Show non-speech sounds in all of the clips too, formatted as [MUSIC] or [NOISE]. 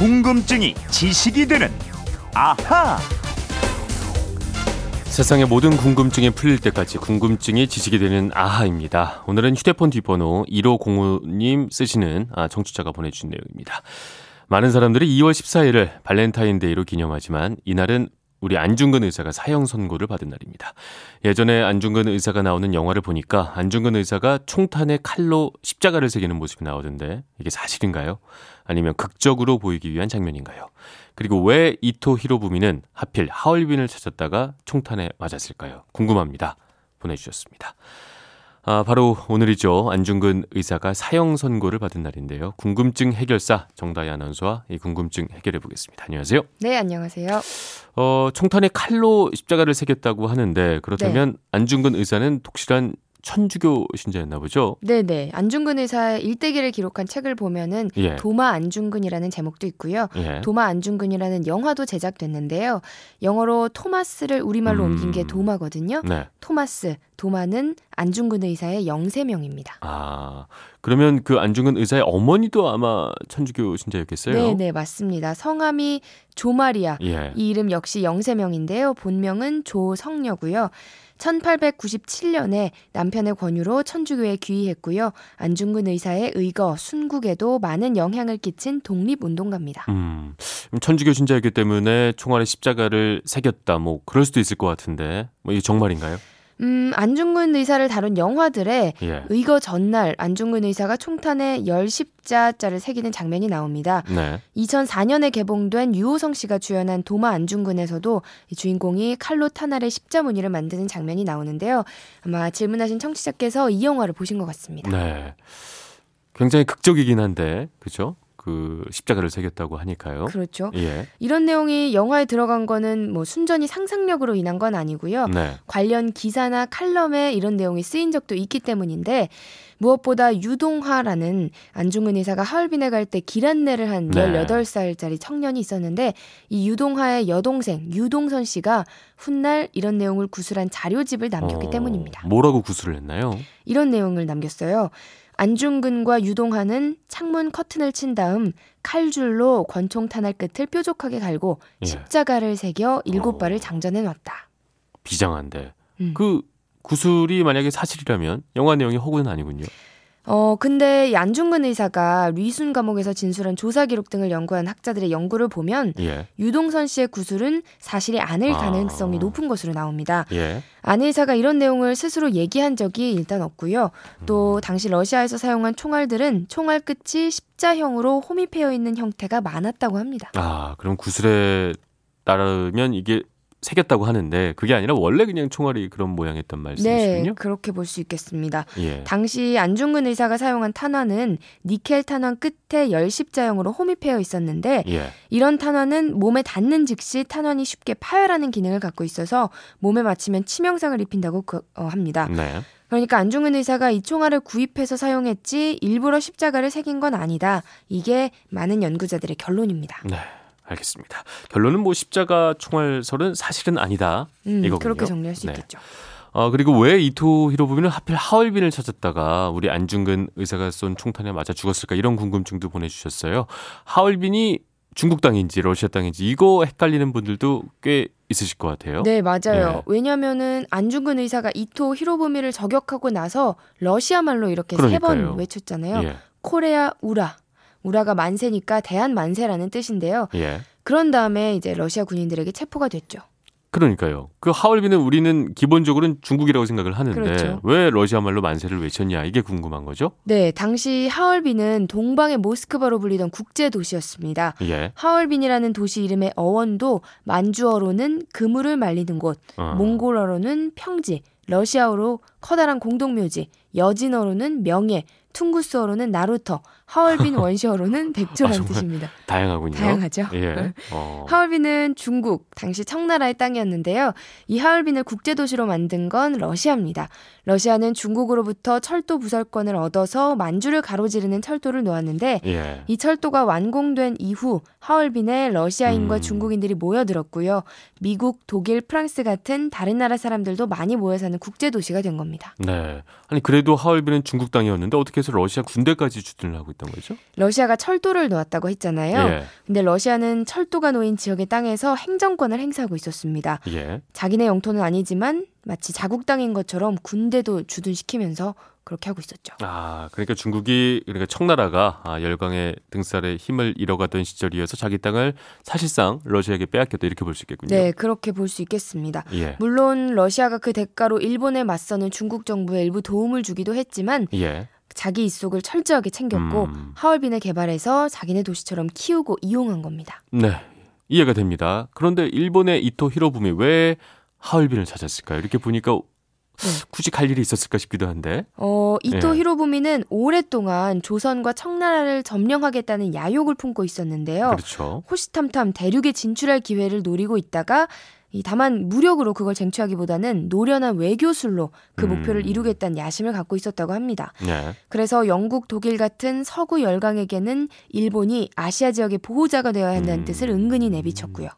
궁금증이 지식이 되는 아하. 세상의 모든 궁금증이 풀릴 때까지 궁금증이 지식이 되는 아하입니다. 오늘은 휴대폰 뒷번호 1505님 쓰시는 아, 청취자가 보내주신 내용입니다. 많은 사람들이 2월 14일을 발렌타인데이로 기념하지만 이날은 우리 안중근 의사가 사형 선고를 받은 날입니다. 예전에 안중근 의사가 나오는 영화를 보니까 안중근 의사가 총탄에 칼로 십자가를 새기는 모습이 나오던데 이게 사실인가요? 아니면 극적으로 보이기 위한 장면인가요? 그리고 왜 이토 히로부미는 하필 하얼빈을 찾았다가 총탄에 맞았을까요? 궁금합니다. 보내주셨습니다. 아, 바로 오늘이죠. 안중근 의사가 사형 선고를 받은 날인데요. 궁금증 해결사 정다희 아나운서와 이 궁금증 해결해 보겠습니다. 안녕하세요. 네, 안녕하세요. 어, 총탄에 칼로 십자가를 새겼다고 하는데 그렇다면 네. 안중근 의사는 독실한 천주교 신자였나 보죠? 네네. 안중근 의사의 일대기를 기록한 책을 보면은 예. 도마 안중근이라는 제목도 있고요. 예. 도마 안중근이라는 영화도 제작됐는데요. 영어로 토마스를 우리말로 음... 옮긴 게 도마거든요. 네. 토마스, 도마는 안중근 의사의 영세명입니다. 아, 그러면 그 안중근 의사의 어머니도 아마 천주교 신자였겠어요? 네, 네, 맞습니다. 성함이 조마리아. 예. 이 이름 역시 영세명인데요. 본명은 조성녀고요. 1897년에 남편의 권유로 천주교에 귀의했고요. 안중근 의사의 의거, 순국에도 많은 영향을 끼친 독립운동가입니다. 음, 천주교 신자였기 때문에 총알에 십자가를 새겼다, 뭐 그럴 수도 있을 것 같은데, 뭐 이게 정말인가요? 음, 안중근 의사를 다룬 영화들에 예. 의거 전날 안중근 의사가 총탄에 열 십자자를 새기는 장면이 나옵니다. 네. 2004년에 개봉된 유호성 씨가 주연한 도마 안중근에서도 주인공이 칼로 탄알에 십자 무늬를 만드는 장면이 나오는데요. 아마 질문하신 청취자께서 이 영화를 보신 것 같습니다. 네. 굉장히 극적이긴 한데, 그죠? 그 십자가를 새겼다고 하니까요. 그렇죠. 예. 이런 내용이 영화에 들어간 거는 뭐 순전히 상상력으로 인한 건 아니고요. 네. 관련 기사나 칼럼에 이런 내용이 쓰인 적도 있기 때문인데 무엇보다 유동화라는 안중근 의사가 하얼빈에 갈 때 길 안내를 한 네. 18살짜리 청년이 있었는데 이 유동화의 여동생 유동선 씨가 훗날 이런 내용을 구술한 자료집을 남겼기 어, 때문입니다. 뭐라고 구술을 했나요? 이런 내용을 남겼어요. 안중근과 유동하는 창문 커튼을 친 다음 칼줄로 권총 탄알 끝을 뾰족하게 갈고 예. 십자가를 새겨 일곱 어. 발을 장전해 놨다. 비장한데. 음. 그 구술이 만약에 사실이라면 영화 내용이 허구는 아니군요. 어, 근데 안중근 의사가 리순 감옥에서 진술한 조사 기록 등을 연구한 학자들의 연구를 보면 예. 유동선 씨의 구술은 사실이 아닐 아. 가능성이 높은 것으로 나옵니다. 예. 안 의사가 이런 내용을 스스로 얘기한 적이 일단 없고요. 또 음. 당시 러시아에서 사용한 총알들은 총알 끝이 십자형으로 홈입되어 있는 형태가 많았다고 합니다. 아, 그럼 구술에 따르면 이게 새겼다고 하는데 그게 아니라 원래 그냥 총알이 그런 모양이었던 말씀이시군요. 네, 그렇게 볼 수 있겠습니다. 예. 당시 안중근 의사가 사용한 탄환은 니켈 탄환 끝에 열십자형으로 홈입되어 있었는데 예. 이런 탄환은 몸에 닿는 즉시 탄환이 쉽게 파열하는 기능을 갖고 있어서 몸에 맞히면 치명상을 입힌다고 그, 어, 합니다. 네. 그러니까 안중근 의사가 이 총알을 구입해서 사용했지 일부러 십자가를 새긴 건 아니다. 이게 많은 연구자들의 결론입니다. 네. 알겠습니다. 결론은 뭐 십자가 총알설은 사실은 아니다. 음, 이거군요. 그렇게 정리할 수 네. 있겠죠. 어, 그리고 왜 이토 히로부미는 하필 하얼빈을 찾았다가 우리 안중근 의사가 쏜 총탄에 맞아 죽었을까 이런 궁금증도 보내주셨어요. 하얼빈이 중국 땅인지 러시아 땅인지 이거 헷갈리는 분들도 꽤 있으실 것 같아요. 네, 맞아요. 예. 왜냐면은 안중근 의사가 이토 히로부미를 저격하고 나서 러시아 말로 이렇게 세 번 외쳤잖아요. 예. 코레아 우라. 우라가 만세니까 대한 만세라는 뜻인데요. 예. 그런 다음에 이제 러시아 군인들에게 체포가 됐죠. 그러니까요. 그 하얼빈은 우리는 기본적으로는 중국이라고 생각을 하는데 그렇죠. 왜 러시아 말로 만세를 외쳤냐 이게 궁금한 거죠? 네, 당시 하얼빈은 동방의 모스크바로 불리던 국제 도시였습니다. 예. 하얼빈이라는 도시 이름의 어원도 만주어로는 그물을 말리는 곳, 어. 몽골어로는 평지, 러시아어로 커다란 공동묘지, 여진어로는 명예, 퉁구스어로는 나루터, 하얼빈 [LAUGHS] 원시어로는 백조라는 아, 뜻입니다. 다양하군요. 다양하죠. 예. 네. 어. 하얼빈은 중국 당시 청나라의 땅이었는데요. 이 하얼빈을 국제 도시로 만든 건 러시아입니다. 러시아는 중국으로부터 철도 부설권을 얻어서 만주를 가로지르는 철도를 놓았는데 예. 이 철도가 완공된 이후 하얼빈에 러시아인과 음. 중국인들이 모여들었고요. 미국, 독일, 프랑스 같은 다른 나라 사람들도 많이 모여 사는 국제 도시가 된 겁니다. 네. 아니 그래도 하얼빈은 중국 땅이었는데 어떻게 계속해서 러시아 군대까지 주둔을 하고 있던 거죠? 러시아가 철도를 놓았다고 했잖아요. 예. 근데 러시아는 철도가 놓인 지역의 땅에서 행정권을 행사하고 있었습니다. 예. 자기네 영토는 아니지만 마치 자국 땅인 것처럼 군대도 주둔시키면서 그렇게 하고 있었죠. 아, 그러니까 중국이 그러니까 청나라가 아, 열강의 등살에 힘을 잃어가던 시절이어서 자기 땅을 사실상 러시아에게 빼앗겼다 이렇게 볼 수 있겠군요. 네, 그렇게 볼 수 있겠습니다. 예. 물론 러시아가 그 대가로 일본에 맞서는 중국 정부에 일부 도움을 주기도 했지만 예. 자기 입속을 철저하게 챙겼고 음. 하얼빈을 개발해서 자기네 도시처럼 키우고 이용한 겁니다. 네, 이해가 됩니다. 그런데 일본의 이토 히로부미 왜 하얼빈을 찾았을까요? 이렇게 보니까 네. 굳이 갈 일이 있었을까 싶기도 한데. 어, 이토 예. 히로부미는 오랫동안 조선과 청나라를 점령하겠다는 야욕을 품고 있었는데요. 그렇죠. 호시탐탐 대륙에 진출할 기회를 노리고 있다가 이 다만 무력으로 그걸 쟁취하기보다는 노련한 외교술로 그 음. 목표를 이루겠다는 야심을 갖고 있었다고 합니다. 네. 그래서 영국, 독일 같은 서구 열강에게는 일본이 아시아 지역의 보호자가 되어야 한다는 음. 뜻을 은근히 내비쳤고요.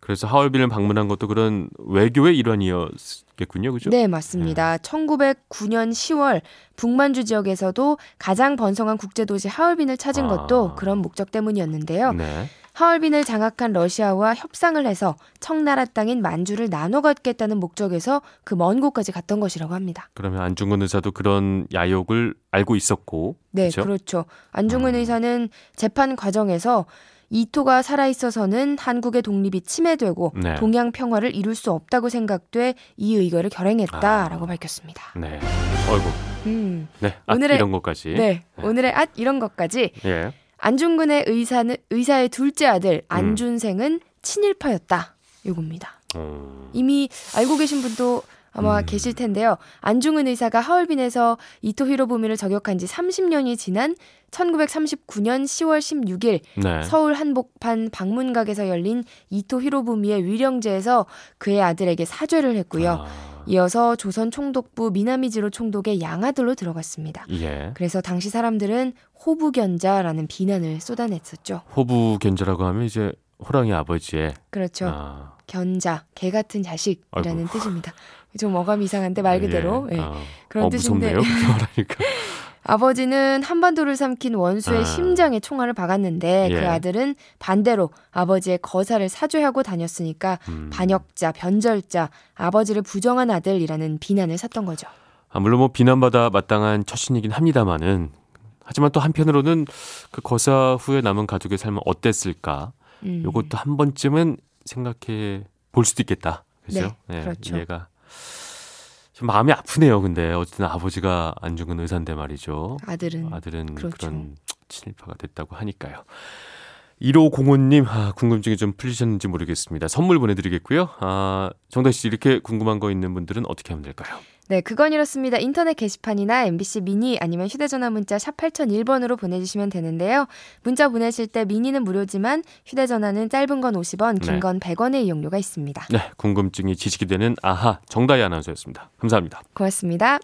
그래서 하얼빈을 방문한 것도 그런 외교의 일환이었겠군요, 그죠? 네, 맞습니다. 네. 1909년 10월 북만주 지역에서도 가장 번성한 국제도시 하얼빈을 찾은 아. 것도 그런 목적 때문이었는데요. 네. 하얼빈을 장악한 러시아와 협상을 해서 청나라 땅인 만주를 나눠 갖겠다는 목적에서 그 먼 곳까지 갔던 것이라고 합니다. 그러면 안중근 의사도 그런 야욕을 알고 있었고 네, 그렇죠. 그렇죠. 안중근 음. 의사는 재판 과정에서 이토가 살아있어서는 한국의 독립이 침해되고 네. 동양 평화를 이룰 수 없다고 생각돼 이 의거를 결행했다라고 아. 밝혔습니다. 네. 어이구. 음. 네. 아, 오늘의 이런 것까지. 네. 네. 오늘의 앗 이런 것까지. 예. 안중근의 의사는 의사의 둘째 아들 음. 안준생은 음. 친일파였다. 요겁니다. 음. 이미 알고 계신 분도 아마 음. 계실 텐데요. 안중근 의사가 하얼빈에서 이토 히로부미를 저격한 지 30년이 지난 1939년 10월 16일 네. 서울 한복판 방문각에서 열린 이토 히로부미의 위령제에서 그의 아들에게 사죄를 했고요. 아. 이어서 조선 총독부 미나미지로 총독의 양아들로 들어갔습니다. 예. 그래서 당시 사람들은 호부견자라는 비난을 쏟아냈었죠. 호부견자라고 하면 이제 호랑이 아버지의 그렇죠. 아. 견자, 개 같은 자식이라는 아이고. 뜻입니다. 좀 어감이 이상한데 말 그대로 예. 예. 아. 그런 어, 뜻인데. 무섭네요. 그러니까. [LAUGHS] 아버지는 한반도를 삼킨 원수의 아. 심장에 총알을 박았는데 그 예. 그 아들은 반대로 아버지의 거사를 사죄하고 다녔으니까 음. 반역자, 변절자, 아버지를 부정한 아들이라는 비난을 샀던 거죠. 아, 물론 뭐 비난받아 마땅한 처신이긴 합니다만은 하지만 또 한편으로는 그 거사 후에 남은 가족의 삶은 어땠을까? 음. 요것도 한 번쯤은 생각해 볼 수도 있겠다. 그죠? 네, 네 그렇죠. 이해가 좀 마음이 아프네요. 근데 어쨌든 아버지가 안중근 의사인데 말이죠. 아들은 아들은 그렇죠. 그런 친일파가 됐다고 하니까요. 1호 공호님 아, 궁금증이 좀 풀리셨는지 모르겠습니다. 선물 보내드리겠고요. 아, 정다희 씨 이렇게 궁금한 거 있는 분들은 어떻게 하면 될까요? 네, 그건 이렇습니다. 인터넷 게시판이나 MBC 미니 아니면 휴대전화 문자 샵 8001번으로 보내주시면 되는데요. 문자 보내실 때 미니는 무료지만 휴대전화는 짧은 건 50원, 긴건 네. 100원의 이용료가 있습니다. 네, 궁금증이 지식이 되는 아하 정다희 아나운서였습니다. 감사합니다. 고맙습니다.